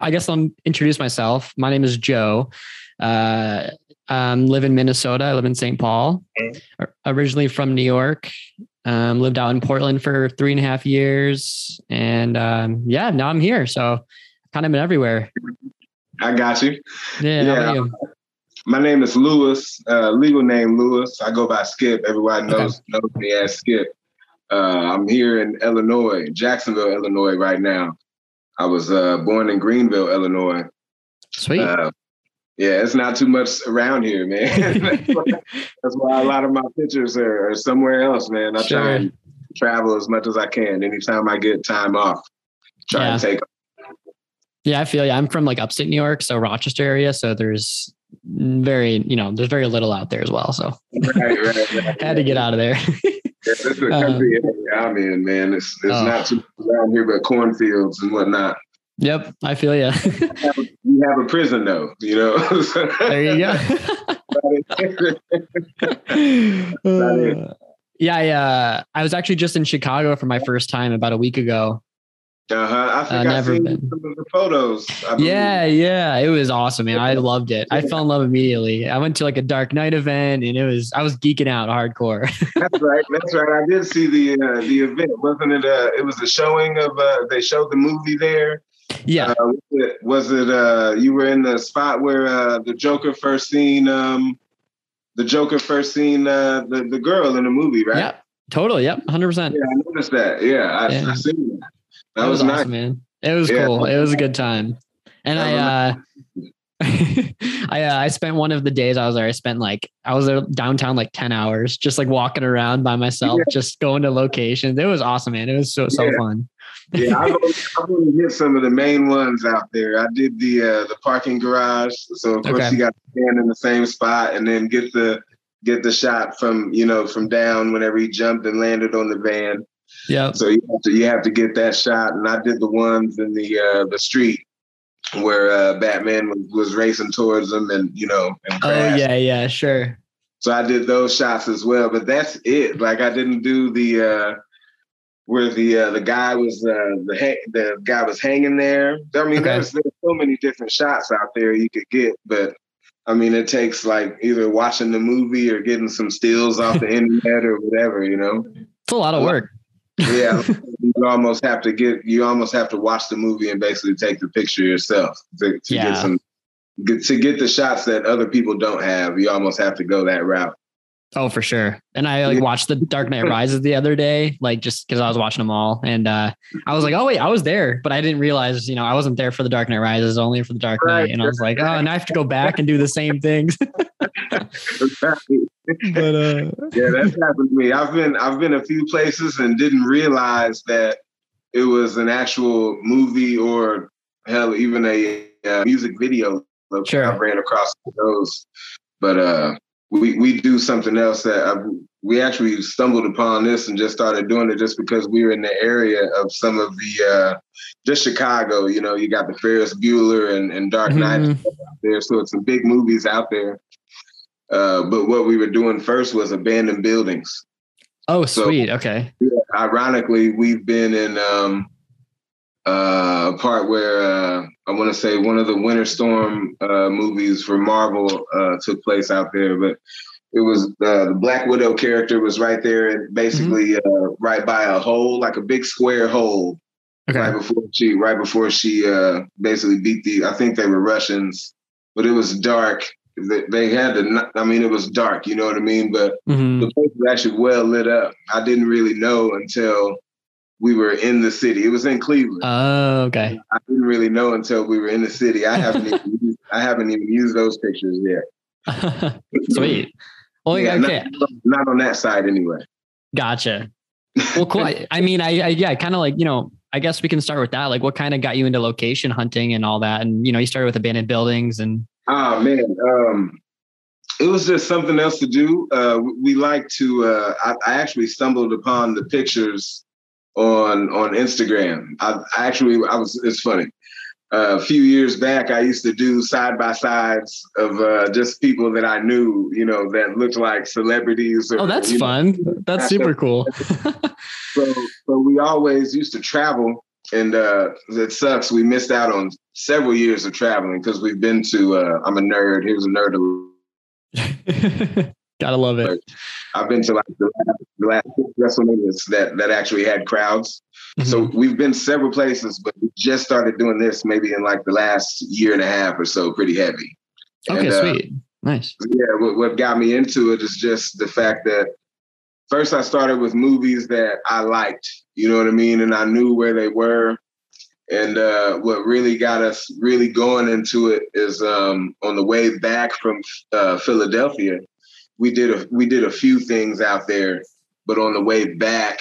I guess I'll introduce myself. My name is Joe. Uh, um, live in Minnesota. I live in St. Paul. Originally from New York. Um, lived out in Portland for three and a half years, and um, yeah, now I'm here. So kind of been everywhere. I got you. Yeah. yeah. You? My name is Lewis. Uh, legal name Lewis. I go by Skip. Everybody knows okay. knows me as Skip. Uh, I'm here in Illinois, Jacksonville, Illinois, right now. I was uh, born in Greenville, Illinois. Sweet. Uh, yeah, it's not too much around here, man. That's why a lot of my pictures are, are somewhere else, man. I sure. try and travel as much as I can. Anytime I get time off, try yeah. and take. Yeah, I feel yeah. I'm from like upstate New York, so Rochester area. So there's very, you know, there's very little out there as well. So right, right, right, had to get out of there. This is the country um, I'm in, man. It's it's oh. not too around here, but cornfields and whatnot. Yep, I feel you. you have a prison though, you know. there you go. uh, yeah, I, uh, I was actually just in Chicago for my first time about a week ago. Uh-huh. I think uh, never seen been. some of the photos. Yeah, yeah, it was awesome, man. I loved it. I fell in love immediately. I went to like a Dark Knight event, and it was I was geeking out hardcore. that's right. That's right. I did see the uh, the event. Wasn't it? Uh, it was a showing of. Uh, they showed the movie there. Yeah. Uh, was it, was it uh, you were in the spot where uh, the Joker first seen um, the Joker first seen uh, the the girl in the movie, right? Yeah. Totally. Yep. Hundred percent. Yeah, I noticed that. Yeah, I, yeah. I seen that. That, was, was nice. awesome, man. It was yeah. cool. It was a good time. And I, uh, I uh, I spent one of the days I was there. I spent like I was there downtown like ten hours, just like walking around by myself, yeah. just going to locations. It was awesome, man. It was so so fun yeah, I've only, I've only, hit some of the main ones out there. I did the uh, the parking garage, so of course okay. you got to stand in the same spot and then get the get the shot from you know from down whenever he jumped and landed on the van. Yeah. So you have to you have to get that shot, and I did the ones in the uh, the street where uh, Batman was, was racing towards him, and you know. And oh yeah, yeah, sure. So I did those shots as well, but that's it. Like I didn't do the. uh where the uh, the guy was uh, the ha- the guy was hanging there. I mean, okay. there's, there's so many different shots out there you could get, but I mean, it takes like either watching the movie or getting some stills off the internet or whatever. You know, it's a lot of work. Yeah, you almost have to get you almost have to watch the movie and basically take the picture yourself to, to yeah. get some get, to get the shots that other people don't have. You almost have to go that route. Oh, for sure. And I like watched the Dark Knight Rises the other day, like just because I was watching them all, and uh, I was like, "Oh wait, I was there," but I didn't realize, you know, I wasn't there for the Dark Knight Rises, only for the Dark Knight, right. and I was like, "Oh, and I have to go back and do the same things." but uh, yeah, that's happened to me. I've been I've been a few places and didn't realize that it was an actual movie or hell, even a, a music video. Sure. I ran across those, but uh we we do something else that I, we actually stumbled upon this and just started doing it just because we were in the area of some of the uh, just Chicago. You know, you got the Ferris Bueller and, and Dark Knight mm-hmm. out there, so it's some big movies out there. Uh, but what we were doing first was abandoned buildings. Oh, sweet. So, okay. Yeah, ironically, we've been in um, uh, a part where uh, I want to say one of the Winter Soldier uh, movies for Marvel uh, took place out there, but it was uh, the Black Widow character was right there, basically mm-hmm. Uh, right by a hole, like a big square hole, okay. right before she, right before she basically beat the. I think they were Russians, but it was dark. They, they had to. I mean, it was dark. You know what I mean? But mm-hmm. the place was actually well lit up. I didn't really know until we were in the city. It was in Cleveland. Oh, okay. I didn't really know until we were in the city. I haven't even used, I haven't even used those pictures yet. Sweet. Well, yeah, okay. Not, not, on that side anyway. Gotcha. Well, cool. I, I mean, I, I yeah, kind of like you know. I guess we can start with that. Like, what kind of got you into location hunting and all that? And you know, you started with abandoned buildings and. Oh man, um, it was just something else to do. Uh, we like to. Uh, I, I actually stumbled upon the pictures on on Instagram. I, I actually I was it's funny. Uh, a few years back, I used to do side by sides of uh, just people that I knew, you know, that looked like celebrities. Or, oh, that's fun. Know, that's super cool. so, so we always used to travel and uh, it sucks. We missed out on several years of traveling because we've been to. Uh, I'm a nerd. Here's a nerd. Gotta love it. I've been to like the last, the WrestleManias that that actually had crowds. Mm-hmm. So we've been several places, but we just started doing this maybe in like the last year and a half or so, pretty heavy. Okay, and, uh, sweet, nice. Yeah, what, what got me into it is just the fact that first I started with movies that I liked, you know what I mean, and I knew where they were. And uh, what really got us really going into it is um, on the way back from uh, Philadelphia, we did a we did a few things out there, but on the way back,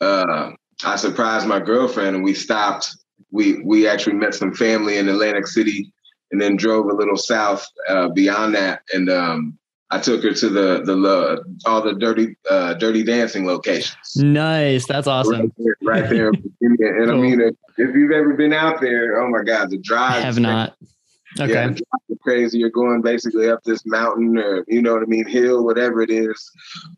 uh, I surprised my girlfriend and we stopped. We we actually met some family in Atlantic City, and then drove a little south uh, beyond that, and um, I took her to the the all the dirty uh, dirty dancing locations. Nice, that's awesome. Right there, right there. and cool. I mean, if, if, you've ever been out there, oh my God, the drive. I have not. Okay. Yeah, crazy. You're going basically up this mountain, or you know what I mean, hill, whatever it is.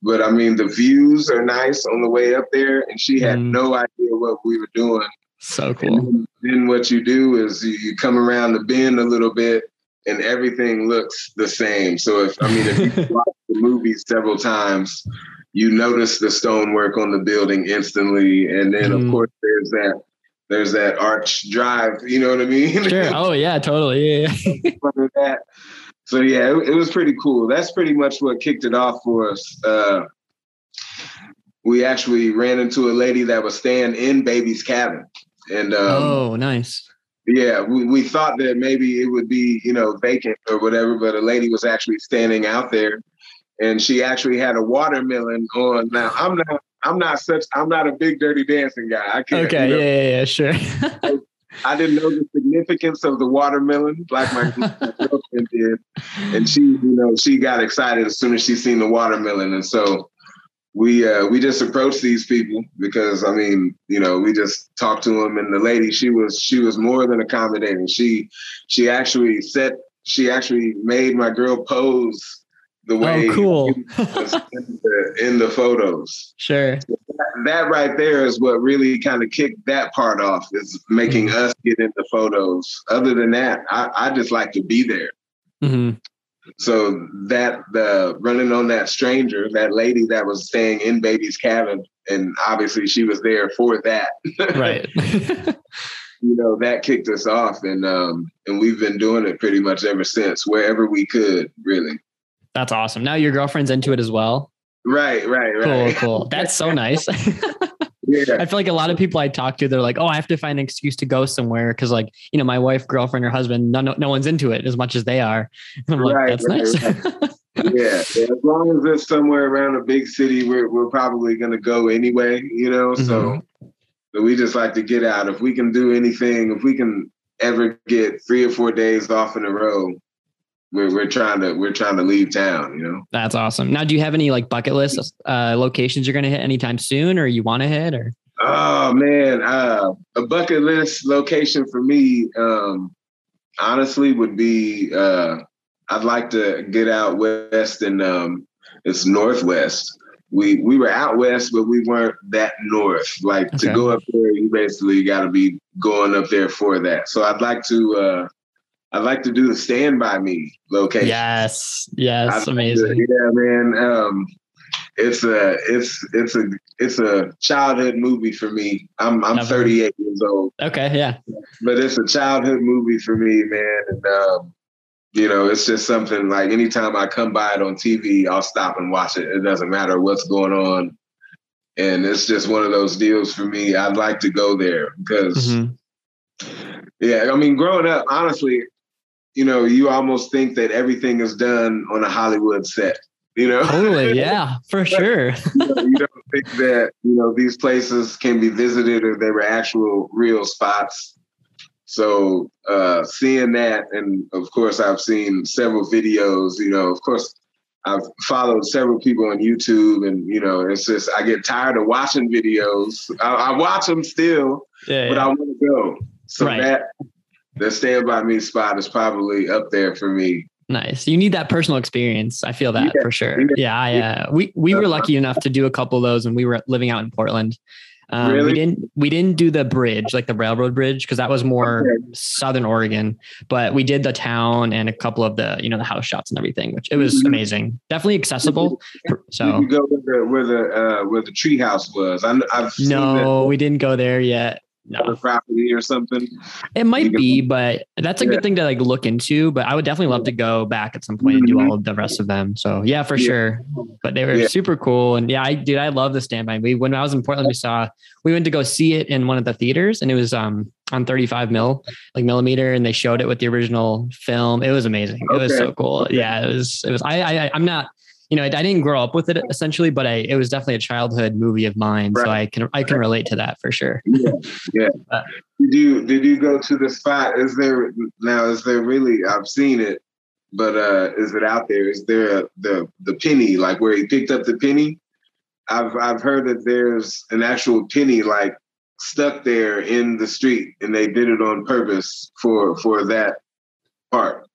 But I mean, the views are nice on the way up there, and she had mm. no idea what we were doing. So cool. And then what you do is you come around the bend a little bit and everything looks the same. So if I mean if you watch the movie several times, you notice the stonework on the building instantly. And then mm. of course there's that there's that arch drive, you know what I mean? Sure. Oh yeah, totally. Yeah. So yeah, it, it, was pretty cool. That's pretty much what kicked it off for us. Uh, we actually ran into a lady that was staying in baby's cabin. And um, oh, nice yeah, we, we thought that maybe it would be, you know, vacant or whatever, but a lady was actually standing out there and she actually had a watermelon on. Now I'm not I'm not such I'm not a big dirty dancing guy. I can't Okay, you know, yeah, yeah, yeah, sure. I, didn't know the significance of the watermelon like my girlfriend did. And she, you know, she got excited as soon as she seen the watermelon. And so we uh, we just approached these people because I mean, you know, we just talked to them, and the lady she was she was more than accommodating. She she actually set she actually made my girl pose the way oh, cool. in, the, in, the, photos. Sure. that, that, right there is what really kind of kicked that part off is making mm-hmm. us get into photos. Other than that, I, I just like to be there. Mm-hmm. So that the running on that stranger, that lady that was staying in baby's cabin, and obviously she was there for that. right. you know, that kicked us off and um and we've been doing it pretty much ever since, wherever we could, really. That's awesome. Now your girlfriend's into it as well. Right, right, right. Cool, cool. That's so nice. Yeah. I feel like a lot of people I talk to, they're like, "Oh, I have to find an excuse to go somewhere because, like, you know, my wife, girlfriend, or husband, no, no, no one's into it as much as they are." And I'm like, right, "That's right, nice." Right. yeah, yeah, as long as it's somewhere around a big city, we're we're probably gonna go anyway, you know. Mm-hmm. So, so we just like to get out. If we can do anything, if we can ever get three or four days off in a row, we're we're trying to we're trying to leave town, you know. That's awesome. Now, do you have any like bucket list uh, locations you're going to hit anytime soon, or you want to hit, or? Oh man, uh, a bucket list location for me, um, honestly, would be uh, I'd like to get out west and um, it's northwest. We we were out west, but we weren't that north. Like okay. to go up there, you basically got to be going up there for that. So I'd like to I'd like to do the Stand By Me location. Yes, yes, amazing. To, yeah, man. Um, it's a it's it's a it's a childhood movie for me. I'm I'm 38 years old. Okay, yeah. But it's a childhood movie for me, man. And um, you know, it's just something like anytime I come by it on TV, I'll stop and watch it. It doesn't matter what's going on. And it's just one of those deals for me. I'd like to go there because mm-hmm. yeah, I mean, growing up, honestly, you know, you almost think that everything is done on a Hollywood set. You know, totally, yeah, for sure. you, know, you, don't think that you know these places can be visited or they were actual real spots. So uh, seeing that, and of course, I've seen several videos. You know, of course, I've followed several people on YouTube, and you know, it's just I get tired of watching videos. I, I watch them still, yeah, but yeah. I want to go. So right. that the Stand By Me spot is probably up there for me. Nice. You need that personal experience. I feel that yeah, for sure. Yeah, yeah. We we were lucky enough to do a couple of those when we were living out in Portland. Um, Really? We didn't we didn't do the bridge like the railroad bridge because that was more Okay. Southern Oregon, but we did the town and a couple of the you know the house shots and everything, which it was Mhm. amazing. Definitely accessible. So you go where the where the, uh, where the treehouse was? I, I've seen no, we didn't go there yet. The No, property or something. it might You can- be, but that's a Yeah. good thing to like look into. But I would definitely love to go back at some point and do Mhm. all of the rest of them. So yeah, for Yeah. sure. But they were Yeah. super cool, and yeah, I dude, I love the standby. We when I was in Portland, we saw we went to go see it in one of the theaters, and it was um on 35 mil like millimeter, and they showed it with the original film. It was amazing. It was so cool. Okay. Yeah, it was. It was. I, I I'm not. You know, I didn't grow up with it essentially, but I it was definitely a childhood movie of mine, so I can I can relate to that for sure. Yeah. Did you did you go to the spot? Is there now? Is there really? I've seen it, but uh is it out there? Is there a, the the penny like where he picked up the penny? I've I've heard that there's an actual penny like stuck there in the street, and they did it on purpose for for that part.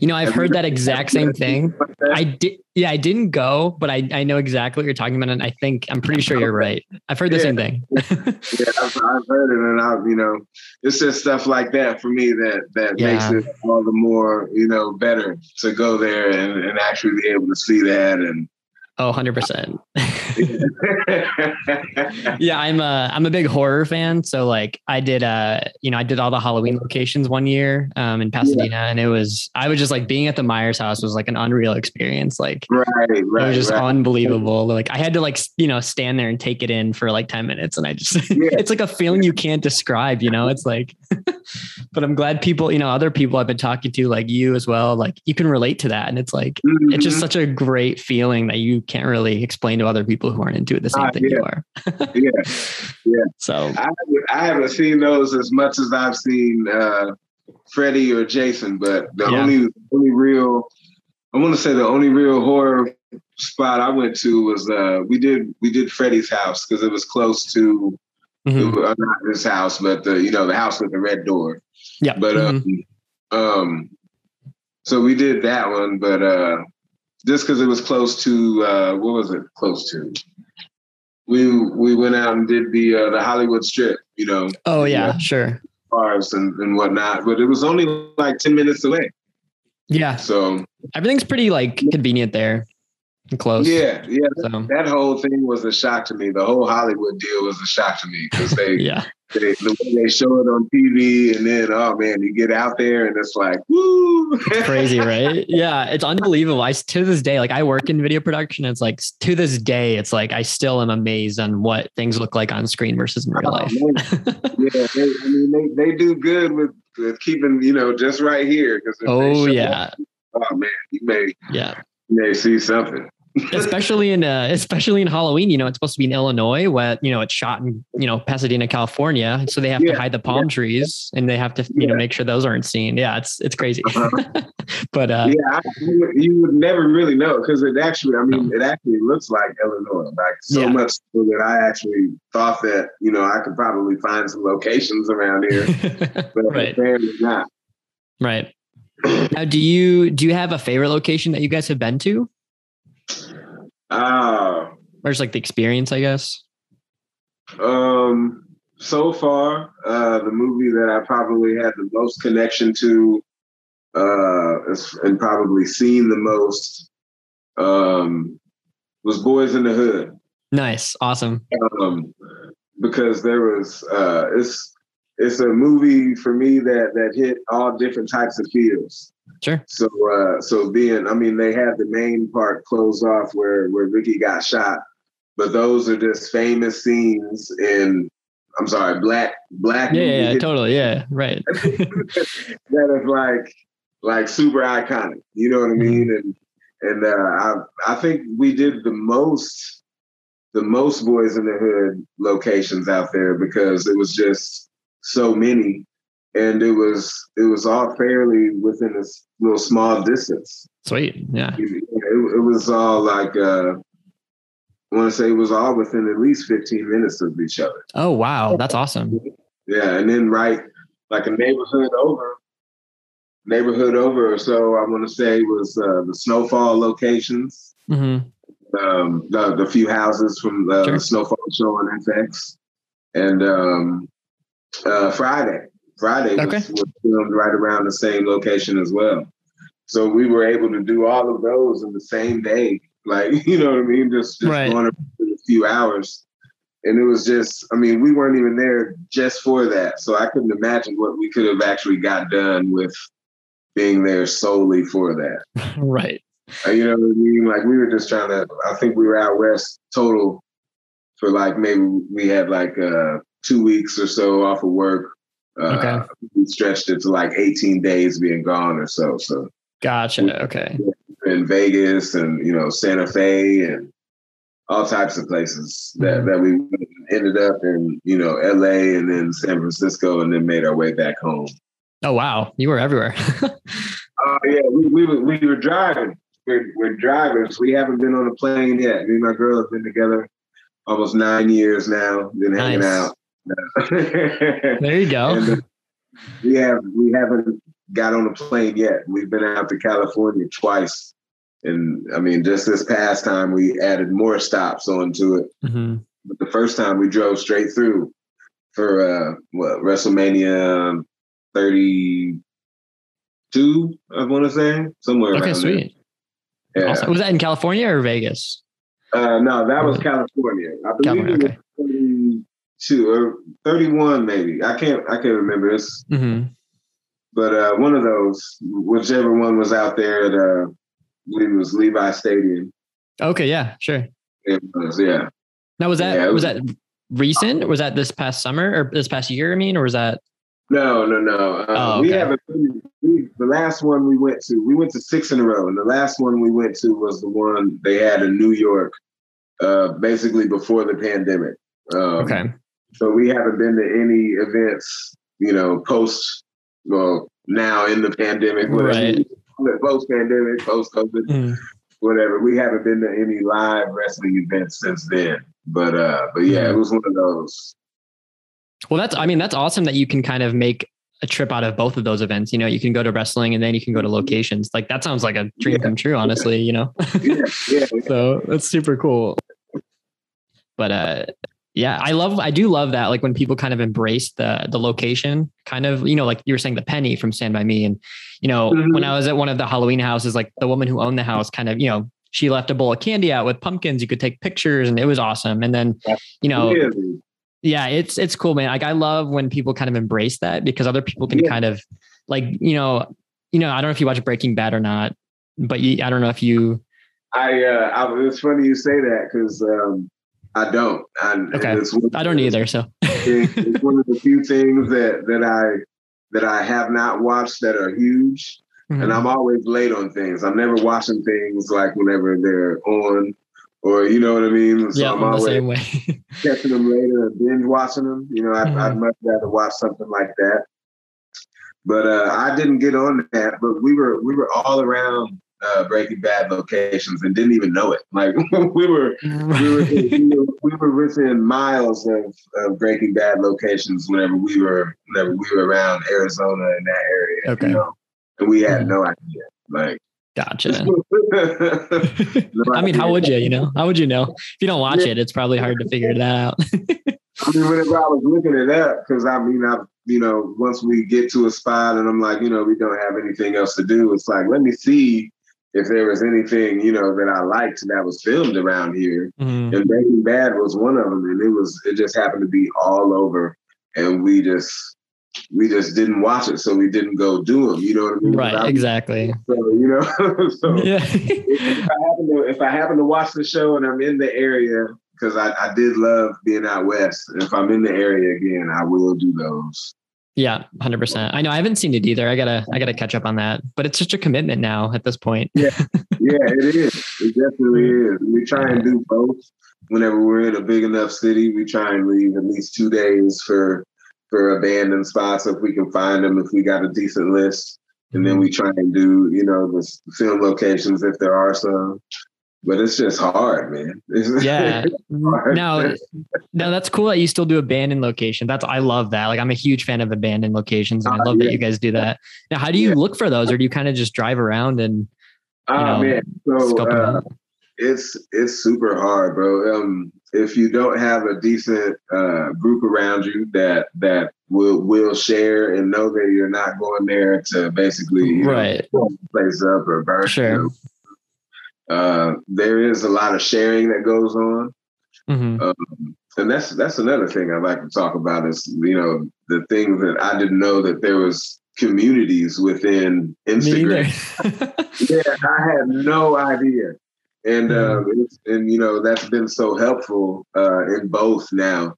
You know, I've Have heard that exact same thing. Like? I did. Yeah, I didn't go, but I, I know exactly what you're talking about, and I think I'm pretty sure you're right. I've heard the Yeah. same thing. yeah, I've, I've heard it, and I, you know, it's just stuff like that for me that that Yeah. makes it all the more, you know, better to go there and, and actually be able to see that. And oh, 100 percent. Yeah, I'm a I'm a big horror fan. So like I did uh you know I did all the Halloween locations one year um in Pasadena, and it was I was just like being at the Myers house was like an unreal experience. Like right, it was just right. unbelievable. Like I had to like you know stand there and take it in for like 10 minutes, and I just it's like a feeling you can't describe. You know, it's like. but I'm glad people you know other people I've been talking to like you as well. Like you can relate to that, and it's like it's just Mhm. such a great feeling that you can't really explain to other people who aren't into it the same Ah, thing yeah. you are. yeah. Yeah. So I, haven't- I haven't seen those as much as I've seen uh, Freddy or Jason, but the Yeah. only only real, I want to say the only real horror spot I went to was uh, we did we did Freddy's house because it was close to mhm. uh, not his house, but the you know the house with the red door. yeah, But um, mhm. um, so we did that one, but uh, just because it was close to uh, what was it close to? We we went out and did the uh, the Hollywood Strip, you know, oh yeah, yeah. sure, bars and, and whatnot, but it was only like ten minutes away. yeah. So Everything's pretty like convenient there close. yeah, yeah, So that whole thing was a shock to me. The whole Hollywood deal was a shock to me because they, yeah, they the way they show it on TV, and then oh man, you get out there and it's like woo, crazy, right? Yeah, it's unbelievable. I to this day, like I work in video production. It's like to this day, it's like I still am amazed on what things look like on screen versus in real Oh, life. yeah, they, I mean, they, they do good with, with keeping, you know, just right here. Because Oh yeah, oh man, you may yeah. you may see something. Especially in uh, especially in Halloween. You know, it's supposed to be in Illinois, where you know it's shot in you know Pasadena, California. So they have Yeah, to hide the palm trees, and they have to you know make sure those aren't seen. Yeah, it's it's crazy. Uh-huh. but uh, yeah, I, you, would, you would never really know because it actually, I mean, it actually looks like Illinois, like so Yeah. much so that I actually thought that you know I could probably find some locations around here, but right, apparently not. right. Now, do you do you have a favorite location that you guys have been to, Uh, or just like the experience? I guess. Um, so far, uh, the movie that I probably had the most connection to, uh, and probably seen the most, um, was Boyz n the Hood. Nice, awesome. Um, because there was, uh, it's it's a movie for me that that hit all different types of feels. Sure. So, uh, so being, I mean, they had the main part closed off where where Ricky got shot, but those are just famous scenes in. I'm sorry, black black. Yeah, yeah, yeah, totally. Yeah, right. that is like like super iconic. You know what I mean? And and uh, I I think we did the most the most Boyz n the Hood locations out there because it was just so many, and it was it was all fairly within this little small distance. Sweet. Yeah. It, it was all like uh, I want to say it was all within at least 15 minutes of each other. Oh wow, that's awesome. Yeah, and then right like a neighborhood over, neighborhood over or so. I want to say was uh, the snowfall locations, hmm um, the the few houses from the, Sure. the snowfall show on FX. and um, uh, Friday. Friday okay. was, was filmed right around the same location as well. So we were able to do all of those in the same day. Like, you know what I mean? Just, just right. going a few hours. And it was just, I mean, we weren't even there just for that. So I couldn't imagine what we could have actually got done with being there solely for that. right. Uh, you know what I mean? Like we were just trying to, I think we were out west total for like maybe we had like uh, two weeks or so off of work. Uh, okay. We stretched it to like 18 days being gone or so. So gotcha. Okay. In Vegas and you know Santa Fe and all types of places that, mm-hmm. that we ended up in, you know, LA and then San Francisco and then made our way back home. Oh wow, you were everywhere. Oh uh, yeah, we, we were we were driving. We're, we're drivers. We haven't been on a plane yet. Me and my girl have been together almost nine years now. Been nice. hanging out. There you go. And, uh, we have we haven't got on a plane yet. We've been out to California twice, and I mean, just this past time we added more stops onto it. Mm-hmm. But the first time we drove straight through for uh, what WrestleMania 32, I want to say somewhere. Okay, sweet. There. Yeah. Awesome. Was that in California or Vegas? Uh, no, that was California. I believe California, it was okay. 32 or 31, maybe. I can't. I can't remember. It's, mm-hmm. But uh, one of those, whichever one was out there at, uh, I believe it was Levi Stadium. Okay. Yeah. Sure. It was. Yeah. Now was that yeah, was, was that recent? Was that this past summer or this past year? I mean, or was that? No, no, no. Uh, oh, okay. We haven't. We, the last one we went to, we went to six in a row, and the last one we went to was the one they had in New York, uh, basically before the pandemic. Um, okay. So we haven't been to any events, you know, post, well, now in the pandemic, right? Post pandemic, post COVID, mm. whatever. We haven't been to any live wrestling events since then. But uh, but yeah, mm. it was one of those well, that's, I mean, that's awesome that you can kind of make a trip out of both of those events. You know, you can go to wrestling and then you can go to locations. Like that sounds like a dream yeah. come true, honestly, you know? yeah, yeah. so that's super cool. But, uh, yeah, I love, I do love that. Like when people kind of embrace the, the location kind of, you know, like you were saying the penny from stand by me. And, you know, mm-hmm. when I was at one of the Halloween houses, like the woman who owned the house kind of, you know, she left a bowl of candy out with pumpkins. You could take pictures and it was awesome. And then, you know, yeah, it's it's cool, man. Like I love when people kind of embrace that because other people can yeah. kind of like, you know, you know, I don't know if you watch Breaking Bad or not, but you, I don't know if you. I, uh, I it's funny you say that because um, I don't. I, okay. I don't either. So it's one of the few things that that I that I have not watched that are huge. Mm-hmm. And I'm always late on things. I'm never watching things like whenever they're on or you know what I mean. So yeah, I'm always the same way. catching them later and binge watching them. You know, I'd, mm-hmm. I'd, much rather watch something like that. But uh, I didn't get on that. But we were we were all around uh, Breaking Bad locations and didn't even know it. Like we were we were, we were, we were within miles of, of Breaking Bad locations whenever we were whenever we were around Arizona in that area. Okay. You know? And we had no idea. Like Gotcha. I mean, how would you, you know, how would you know? If you don't watch yeah. it, it's probably hard to figure that out. I mean, whenever I was looking it up, because I mean, I, you know, once we get to a spot and I'm like, you know, we don't have anything else to do, it's like, let me see if there was anything, you know, that I liked that was filmed around here. Mm-hmm. And Breaking Bad was one of them. And it was, it just happened to be all over. And we just, we just didn't watch it, so we didn't go do them. You know what I mean? Right, exactly. So you know, so yeah. if, I happen to if I happen to watch the show and I'm in the area, because I, I did love being out west. If I'm in the area again, I will do those. Yeah, hundred percent. I know I haven't seen it either. I gotta I gotta catch up on that. But it's such a commitment now at this point. yeah, yeah, it is. It definitely is. We try and do both. Whenever we're in a big enough city, we try and leave at least two days for for abandoned spots if we can find them, if we got a decent list. And then mm-hmm. we try and do, you know, the film locations if there are some. But it's just hard, man. It's yeah. hard. No, no, that's cool that you still do abandoned location. That's I love that. Like I'm a huge fan of abandoned locations, and I love uh, yeah. that you guys do that. Now, how do you yeah. look for those, or do you kind of just drive around and? Oh uh, man, so uh, it's it's super hard, bro. Um, if you don't have a decent uh, group around you that that will will share and know that you're not going there to basically you right know, place up or burn. sure Uh, there is a lot of sharing that goes on, Mhm. um, and that's that's another thing I'd like to talk about is you know the things that I didn't know that there was communities within Instagram. yeah, I had no idea. And Mhm. uh, it's, and you know that's been so helpful uh, in both now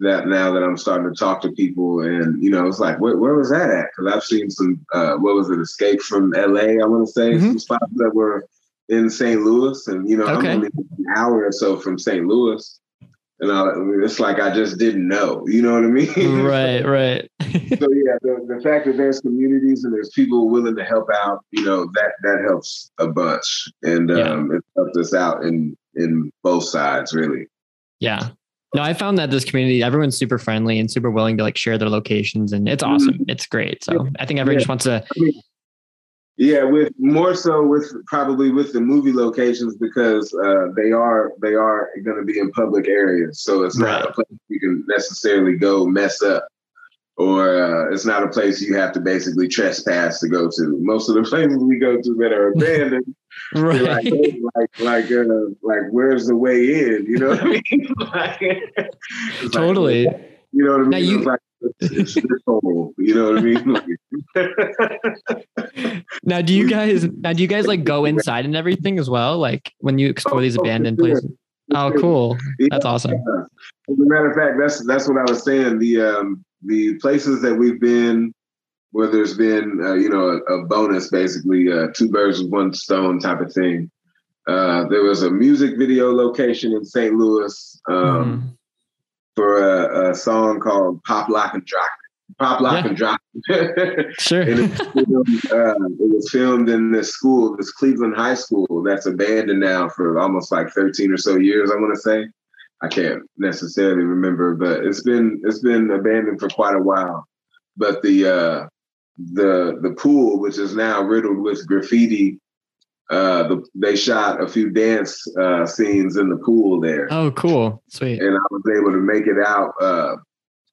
that now that I'm starting to talk to people and you know it's like where, where was that at? Because I've seen some uh, what was it Escape from L.A. I want to say Mhm. some spots that were in St. Louis and you know Okay. I'm only an hour or so from St. Louis and I, it's like I just didn't know. You know what I mean? right right so yeah, the, the fact that there's communities and there's people willing to help out, you know, that that helps a bunch, and Yeah. um, it helped us out in in both sides, really. Yeah. No, I found that this community, everyone's super friendly and super willing to like share their locations and it's awesome. It's great. So I think everyone Yeah. just wants to, Yeah, with more so with probably with the movie locations because uh, they are they are going to be in public areas, so it's not Right. a place you can necessarily go mess up, or uh, it's not a place you have to basically trespass to go to. Most of the places we go to that are abandoned, right. like, hey, like, like, uh, like, where's the way in? You know what I mean? like, it's like, totally. you know what I mean? Now you- like, it's, you know what I mean? Now, do you guys, now do you guys like go inside and everything as well? Like when you explore these Oh, abandoned places? Oh, cool. That's awesome. Yeah. As a matter of fact, that's that's what I was saying. The um, the places that we've been, where there's been uh, you know a, a bonus, basically uh, two birds with one stone type of thing. Uh, there was a music video location in St. Louis. Um, Mhm. For a, a song called Pop Lock and Drop. Pop Lock Yeah. and Drop. and Sure. it, was filmed, uh, it was filmed in this school, this Cleveland High School that's abandoned now for almost like 13 or so years, I want to say. I can't necessarily remember, but it's been it's been abandoned for quite a while. But the uh, the the pool, which is now riddled with graffiti, uh, the, they shot a few dance uh, scenes in the pool there oh, cool. Sweet. and I was able to make it out. Uh,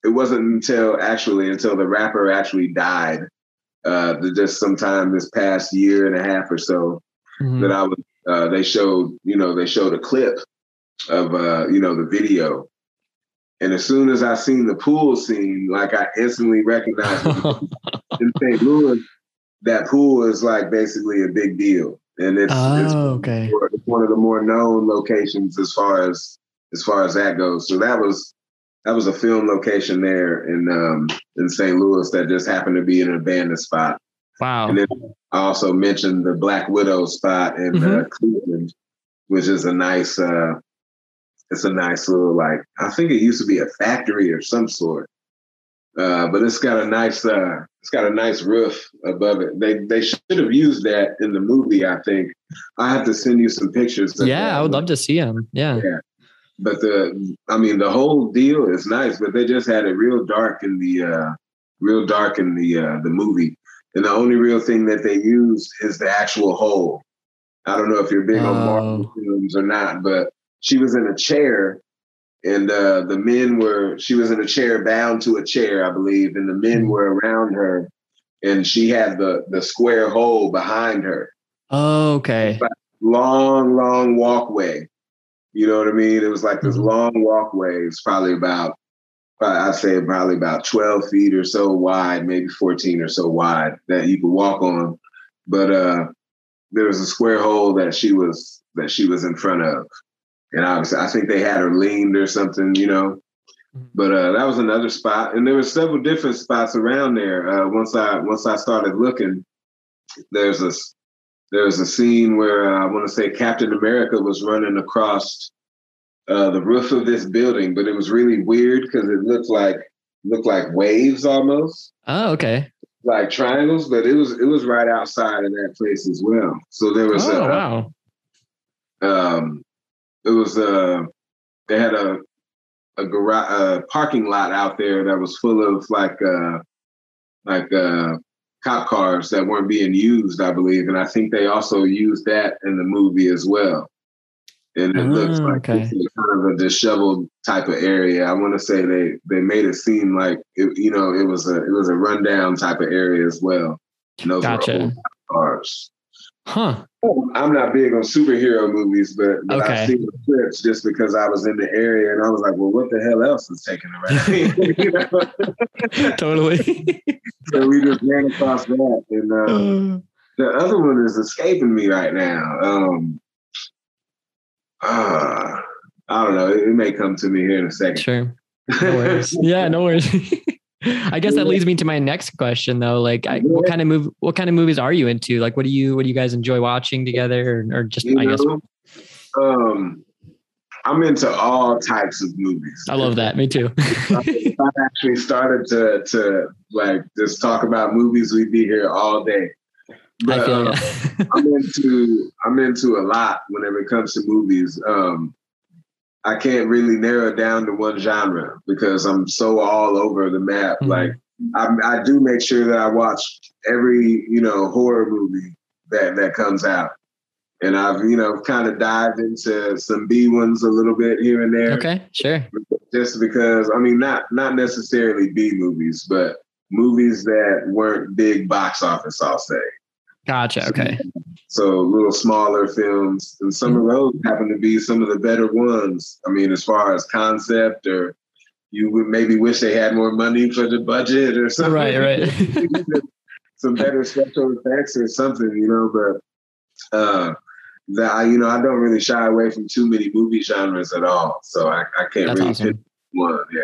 it wasn't until actually until the rapper actually died, uh, just sometime this past year and a half or so Mhm. that I was. Uh, they showed you know they showed a clip of uh, you know the video, and as soon as I seen the pool scene, like I instantly recognized in St. Louis. That pool is like basically a big deal, and it's, it's oh, okay. it's one of the more known locations as far as as far as that goes. So that was that was a film location there in um, in St. Louis that just happened to be an abandoned spot. Wow. And then I also mentioned the Black Widow spot in uh, Cleveland, which is a nice uh, it's a nice little like I think it used to be a factory or some sort. Uh, but it's got a nice uh, it's got a nice roof above it. They they should have used that in the movie. I think I have to send you some pictures. Yeah. I would love to see them. Yeah. But the I mean the whole deal is nice, but they just had it real dark in the uh, real dark in the uh, the movie, and the only real thing that they used is the actual hole. I don't know if you're big on Marvel Oh. films or not, but she was in a chair and uh, the men were she was in a chair bound to a chair i believe and the men Mhm. were around her and she had the the square hole behind her Oh, okay. long long walkway you know what i mean it was like this Mhm. long walkway it's probably about i'd say probably about 12 feet or so wide maybe 14 or so wide that you could walk on but uh there was a square hole that she was that she was in front of and obviously I think they had her leaned or something, you know. Mhm. But uh, that was another spot, and there were several different spots around there. Uh, once I once I started looking, there's a there's a scene where uh, I want to say Captain America was running across uh, the roof of this building, but it was really weird because it looked like looked like waves almost, Oh, okay. like triangles. But it was it was right outside of that place as well. So there was Oh, a, wow. um, it was uh they had a a garage a parking lot out there that was full of like uh like uh cop cars that weren't being used i believe and i think they also used that in the movie as well and it oh, looks like okay. kind of a disheveled type of area. I want to say they they made it seem like it, you know it was a it was a rundown type of area as well. And those gotcha. cars. Huh. I'm not big on superhero movies, but, but okay. I've seen the clips just because I was in the area and I was like, well, what the hell else is taking around? totally. so we just ran across that. And uh, the other one is escaping me right now. Um, uh, I don't know. It, it, may come to me here in a second. Sure. No worries. yeah, no worries. I guess that leads me to my next question though. Like I, what kind of move what kind of movies are you into? Like what do you what do you guys enjoy watching together or, or just you I know, guess um I'm into all types of movies. I love that. Me too. I actually started to to like just talk about movies, we'd be here all day. But, I feel uh, I'm into I'm into a lot whenever it comes to movies. Um, I can't really narrow it down to one genre because I'm so all over the map. Mm-hmm. Like I, I do make sure that I watch every you know horror movie that that comes out, and I've you know kind of dived into some B ones a little bit here and there. Okay, sure. Just because I mean not not necessarily B movies, but movies that weren't big box office. I'll say. Gotcha. Okay. So little smaller films, and some mm-hmm. of those happen to be some of the better ones. I mean, as far as concept, or you would maybe wish they had more money for the budget or something. Right. Right. some better special effects or something, you know. But uh, that I, you know, I don't really shy away from too many movie genres at all. So I, I can't That's really awesome. pick one. Yeah.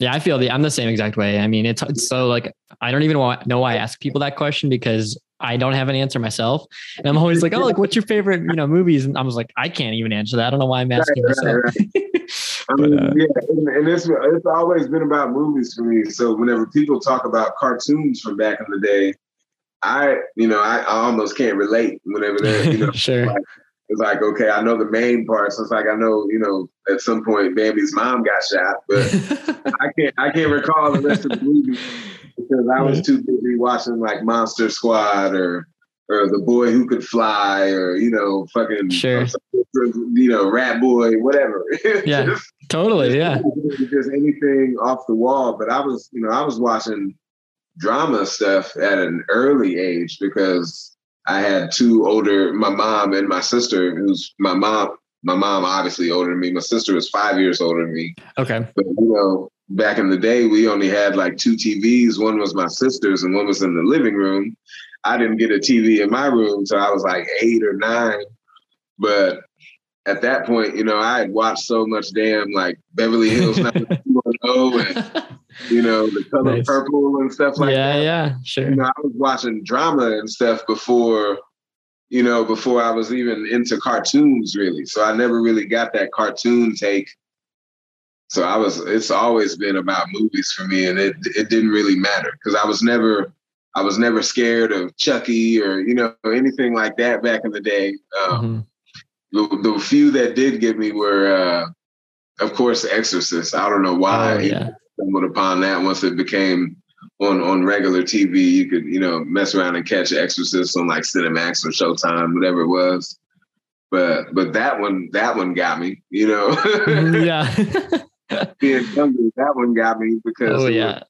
Yeah, I feel the I'm the same exact way. I mean, it's, it's so like I don't even know why I ask people that question because I don't have an answer myself. And I'm always like, oh, like what's your favorite, you know, movies? And I was like, I can't even answer that. I don't know why I'm asking right, myself. Right, right. I mean, uh, yeah, and, and it's it's always been about movies for me. So whenever people talk about cartoons from back in the day, I, you know, I, I almost can't relate whenever they're, you know, sure. Like, it's like, okay, I know the main parts. It's like I know, you know, at some point Bambi's mom got shot, but I can't I can't recall the rest of the movie because I was too busy watching like Monster Squad or or the boy who could fly or you know fucking sure. you know rat boy whatever. Yeah just, totally yeah. just anything off the wall. But i was you know i was watching drama stuff at an early age because i had two older my mom and my sister who's my mom my mom obviously older than me. My sister was five years older than me. Okay. But you know back in the day, we only had like two TVs. One was my sister's and one was in the living room. I didn't get a TV in my room until I was like eight or nine. But at that point, you know, I had watched so much damn like Beverly Hills 90210 and you know, the color nice. purple and stuff like yeah, that. Yeah, yeah, sure. You know, I was watching drama and stuff before, you know, before I was even into cartoons really. So I never really got that cartoon take so I was, it's always been about movies for me, and it it didn't really matter because I was never, I was never scared of Chucky or you know anything like that back in the day. Um, mm-hmm. the, the few that did get me were, uh, of course, Exorcist. I don't know why oh, yeah. stumbled upon that once it became on on regular TV. You could you know mess around and catch Exorcist on like Cinemax or Showtime, whatever it was. But but that one that one got me. You know. Mm-hmm, yeah. being younger, that one got me because oh, it, yeah. was,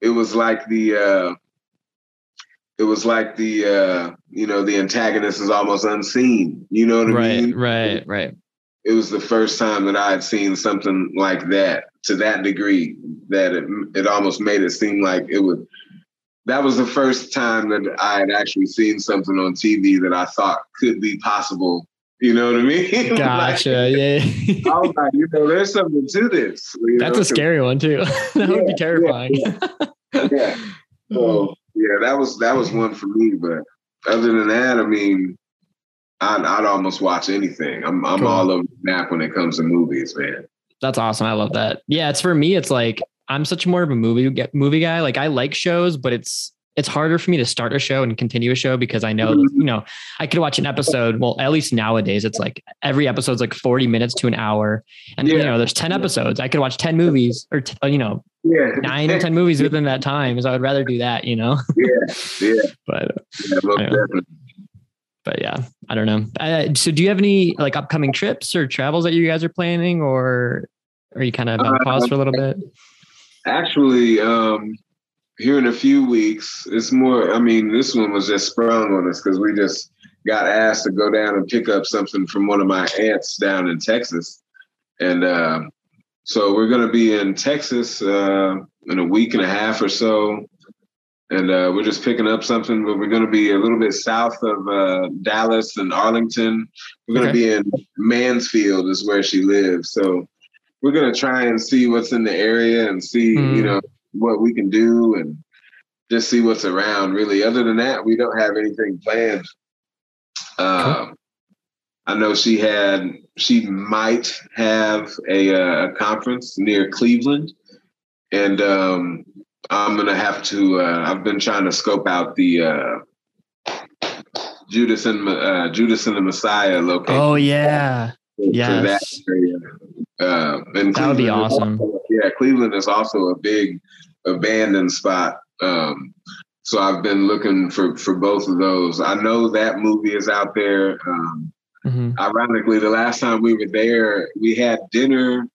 it was like the uh, it was like the uh, you know the antagonist is almost unseen. You know what I right, mean? Right, right, right. It was the first time that I had seen something like that to that degree that it it almost made it seem like it would. That was the first time that I had actually seen something on TV that I thought could be possible you know what I mean? Gotcha. like, yeah. I was like, you know, there's something to this. That's know? a scary one too. that yeah, would be terrifying. Yeah. yeah. So hmm. yeah, that was that was one for me. But other than that, I mean, I'd, I'd almost watch anything. I'm I'm cool. all over the map when it comes to movies, man. That's awesome. I love that. Yeah, it's for me. It's like I'm such more of a movie movie guy. Like I like shows, but it's it's harder for me to start a show and continue a show because I know, you know, I could watch an episode. Well, at least nowadays, it's like every episode's like 40 minutes to an hour. And, yeah. you know, there's 10 episodes. I could watch 10 movies or, t- you know, yeah. nine or 10 movies within that time. So I would rather do that, you know? Yeah. Yeah. but yeah, but yeah, I don't know. Uh, so do you have any like upcoming trips or travels that you guys are planning or are you kind of on pause for a little bit? Actually, um, here in a few weeks, it's more, I mean, this one was just sprung on us because we just got asked to go down and pick up something from one of my aunts down in Texas. And uh, so we're going to be in Texas uh, in a week and a half or so. And uh, we're just picking up something, but we're going to be a little bit south of uh, Dallas and Arlington. We're going to okay. be in Mansfield, is where she lives. So we're going to try and see what's in the area and see, mm. you know, what we can do and just see what's around. Really, other than that, we don't have anything planned. Um, I know she had, she might have a, uh, a conference near Cleveland, and um, I'm gonna have to. Uh, I've been trying to scope out the uh, Judas and uh, Judas and the Messiah location. Oh yeah, yeah. That, uh, and that would be awesome. Also, yeah, Cleveland is also a big abandoned spot. Um, so I've been looking for for both of those. I know that movie is out there. Um, mm-hmm. Ironically, the last time we were there, we had dinner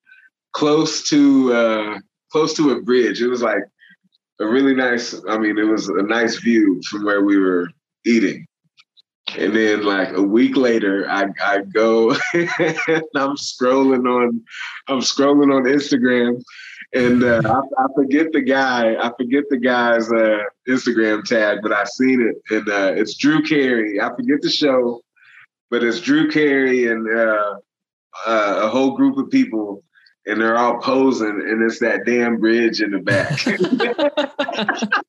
close to uh, close to a bridge. It was like a really nice. I mean, it was a nice view from where we were eating. And then like a week later, I, I go and I'm scrolling on I'm scrolling on Instagram and uh, I, I, forget the guy. I forget the guy's uh, Instagram tag, but I seen it, and uh, it's Drew Carey. I forget the show, but it's Drew Carey and uh, uh, a whole group of people, and they're all posing, and it's that damn bridge in the back.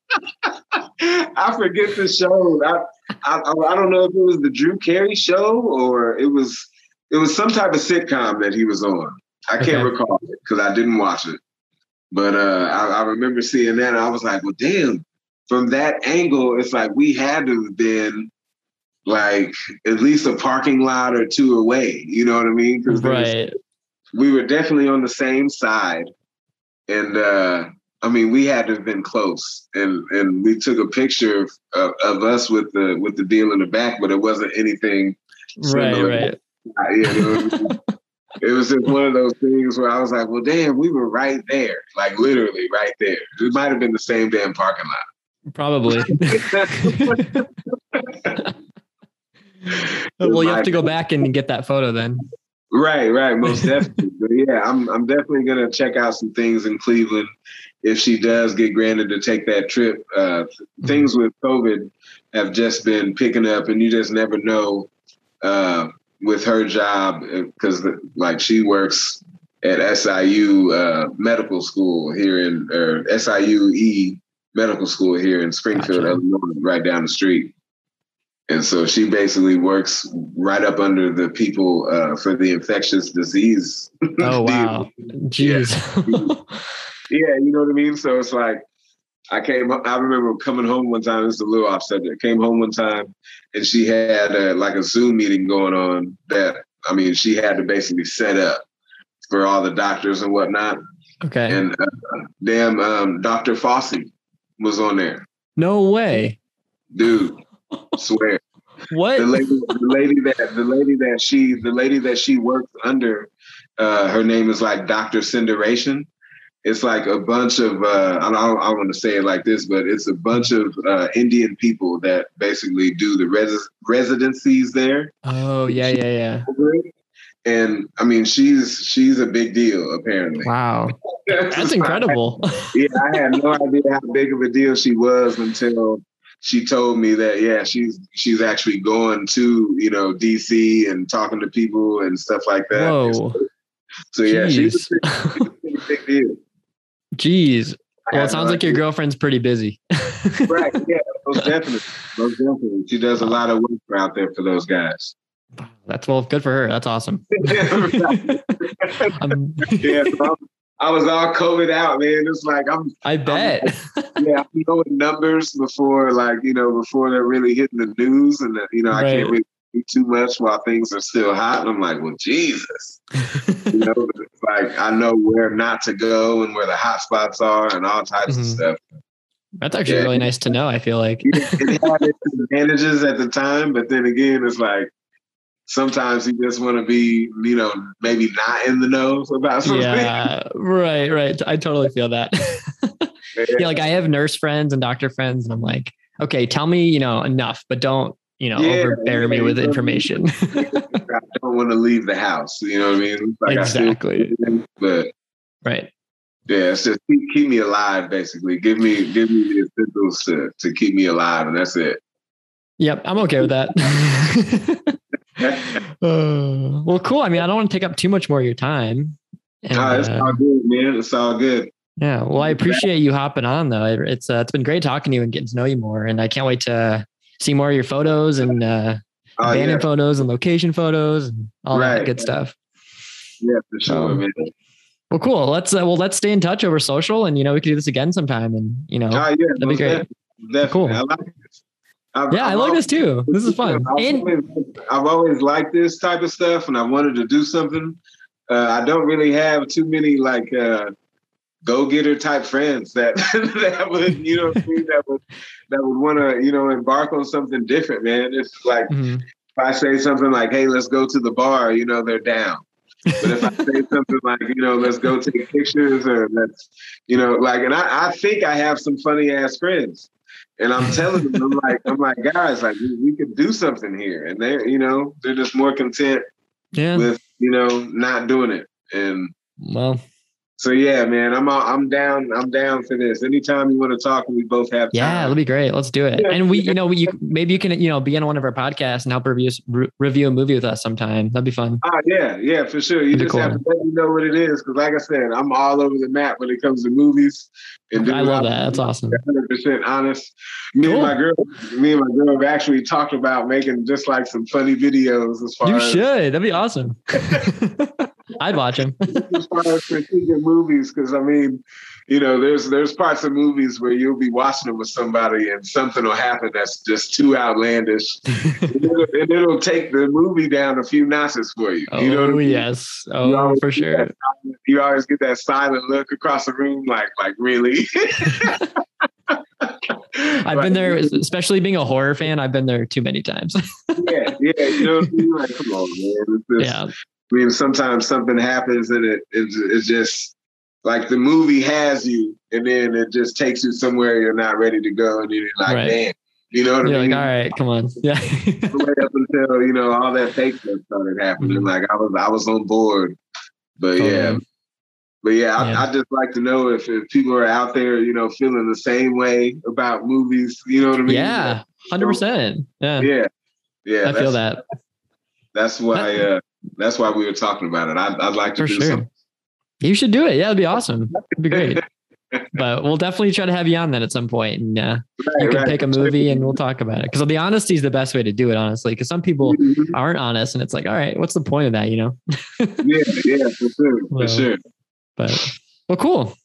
I forget the show. I, I I don't know if it was the Drew Carey show or it was it was some type of sitcom that he was on. I can't okay. recall it because I didn't watch it. But uh, I, I, remember seeing that, I was like, well, damn. From that angle, it's like we had to have been like at least a parking lot or two away. You know what I mean? Right. We were definitely on the same side, and uh, I mean, we had to have been close. And and we took a picture of, of, of us with the with the deal in the back, but it wasn't anything. Right. Similar. Right. Yeah, it was just one of those things where I was like, well, damn, we were right there, like literally right there. It might have been the same damn parking lot. Probably. well, you have to go back and get that photo then. Right, right, most definitely. but yeah, I'm I'm definitely gonna check out some things in Cleveland if she does get granted to take that trip. Uh, mm-hmm. Things with COVID have just been picking up, and you just never know. Uh, with her job because like she works at SIU uh, Medical School here in or SIU E Medical School here in Springfield, gotcha. Illinois, right down the street. And so she basically works right up under the people uh, for the infectious disease. Oh wow! Jeez. yeah. yeah, you know what I mean. So it's like I came. I remember coming home one time. This is a little off subject. Came home one time, and she had a, like a Zoom meeting going on. That I mean, she had to basically set up for all the doctors and whatnot. Okay. And uh, damn, um, Dr. Fauci was on there. No way, dude. swear. What the lady, the lady that the lady that she the lady that she works under, uh, her name is like Dr. Cinderation it's like a bunch of uh, I don't, I don't want to say it like this, but it's a bunch of uh, Indian people that basically do the res- residencies there. Oh yeah, yeah, yeah. And I mean, she's she's a big deal apparently. Wow, that's incredible. yeah, I had no idea how big of a deal she was until she told me that yeah, she's she's actually going to you know DC and talking to people and stuff like that. Whoa. So yeah, she's a, big, she's a big deal. Jeez. Well, it sounds like your girlfriend's pretty busy. right. Yeah. Most definitely. Most definitely. She does a lot of work out there for those guys. That's well, good for her. That's awesome. Um, yeah. So I was all COVID out, man. It's like I'm. I bet. I'm, yeah, I'm knowing numbers before, like you know, before they're really hitting the news, and the, you know, right. I can't really too much while things are still hot. And I'm like, well, Jesus. you know, like I know where not to go and where the hot spots are and all types mm-hmm. of stuff. That's actually Yeah. really nice to know. I feel like. it had its advantages at the time, but then again, it's like sometimes you just want to be, you know, maybe not in the know about something. yeah, right, right. I totally feel that. yeah, like I have nurse friends and doctor friends, and I'm like, okay, tell me, you know, enough, but don't, you know, Yeah, overbear me with information. I don't want to leave the house. You know what I mean? Like I exactly. but Right. yeah, it's just keep, keep me alive. Basically, give me give me the essentials to to keep me alive, and that's it. Yep, I'm okay with that. Uh, well, cool. I mean, I don't want to take up too much more of your time. And, Nah, it's uh, all good, man. It's all good. yeah. Well, I appreciate you hopping on, though. It- It's uh, it's been great talking to you and getting to know you more. And I can't wait to see more of your photos and uh, abandoned yeah, photos and location photos and all that good stuff. yeah, for sure, Um, man. Well, cool. Let's uh, well let's stay in touch over social, and you know we can do this again sometime. And you know, Oh, yeah, that'd be great. Definitely. Cool. I like this. I've, yeah, I like always- this too. This is fun. I've And always, I've always liked this type of stuff, and I wanted to do something. Uh, I don't really have too many like uh, go-getter type friends that that would, you know, what I mean, that would that would want to, you know, embark on something different, man. It's like Mhm. if I say something like, "Hey, let's go to the bar," you know, they're down. But if I say something like, you know, let's go take pictures or let's, you know, like, and I, I think I have some funny ass friends. And I'm telling them, I'm like, I'm like, guys, like we, we could do something here. And they're, you know, they're just more content yeah. with, you know, not doing it. And Well, so yeah, man, I'm all, I'm down, I'm down for this. Anytime you want to talk we both have Time. yeah, that'll be great. Let's do it. And we, you know, we, you, maybe you can, you know, be on one of our podcasts and help review re- review a movie with us sometime. That'd be fun. Ah, yeah, yeah, for sure. You That'd just have to let me know what it is. Cause like I said, I'm all over the map when it comes to movies. And I love that. That's awesome. hundred percent honest. Me Cool. and my girl, me and my girl have actually talked about making just like some funny videos as far You as should. That'd be awesome. I'd watch him. as far as critiquing movies. Because I mean, you know, there's there's parts of movies where you'll be watching them with somebody and something will happen that's just too outlandish, and it'll, and it'll take the movie down a few notches for you. oh you know what I oh, mean? yes. Oh, for sure. that You always get that silent look across the room, like, like really. I've been there, especially being a horror fan. I've been there too many times. yeah, yeah. You know, what I mean? like, come on, man. Just, yeah. I mean, sometimes something happens and it it's, it's just like the movie has you, and then it just takes you somewhere you're not ready to go, and you're like, Right. man, you know what You're I like, mean? all right, come on. Yeah. Up until you know all that fake stuff started happening, Mhm. like I was I was on board, but yeah. But yeah, Yeah. I, I just like to know if, if people are out there, you know, feeling the same way about movies. You know what I mean? yeah. Hundred percent. Yeah. yeah, yeah. I feel that That's why. Uh, that's why we were talking about it. I'd, I'd like to for do sure. something. You should do it. Yeah, it'd be awesome. It'd be great. but we'll definitely try to have you on then at some point. and uh, you can right. pick a movie and we'll talk about it. Because the honesty is the best way to do it, honestly. Because some people Mhm. aren't honest, and it's like, all right, what's the point of that? You know. yeah, yeah, for sure, for Well, sure. But well, cool.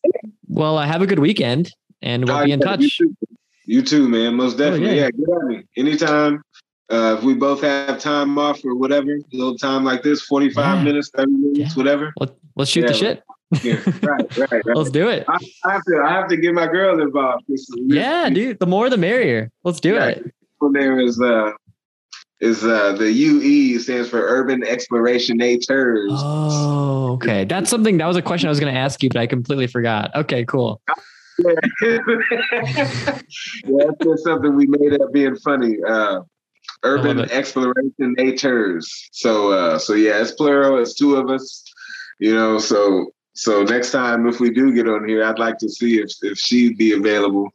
Well, uh, have a good weekend, and we'll be in yeah, touch. You too. You too, man. Most definitely. yeah. yeah. get at me anytime. Uh, if we both have time off or whatever, a little time like this, forty-five Yeah. minutes, thirty minutes, Yeah. whatever. Let, let's shoot the shit. Yeah, right, right, right. Let's do it. I, I have to. I have to get my girl involved. This, this, Yeah, dude. The more, the merrier. Let's do Yeah. it. there is uh is uh the UE stands for Urban Exploration Natures. Oh, okay. That's something. That was a question I was going to ask you, but I completely forgot. Okay, cool. yeah, that's just something we made up being funny. Uh Urban. Exploration Natures. So uh so yeah, it's plural, it's two of us, you know, so so next time if we do get on here, I'd like to see if if she'd be available.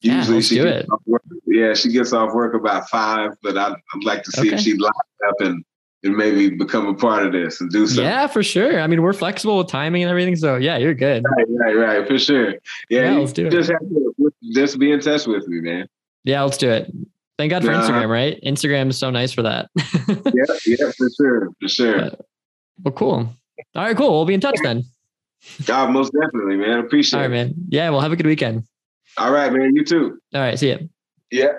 Yeah, Usually she do gets it. off work, yeah, she gets off work about five, but I'd, I'd like to see Okay. if she'd line up and and maybe become a part of this and do something. Yeah, for sure. I mean, we're flexible with timing and everything. So yeah, you're good. Right, right, right, for sure. Yeah, Yeah, let's do it. just have to just be in touch with me, man. Yeah, let's do it. Thank God for Uh-huh. Instagram, right? Instagram is so nice for that. Yeah, yeah, for sure, for sure. well, cool. All right, cool. We'll be in touch then. God, most definitely, man. Appreciate it. All right, man. Yeah, well, have a good weekend. All right, man. You too. All right, see ya. Yeah.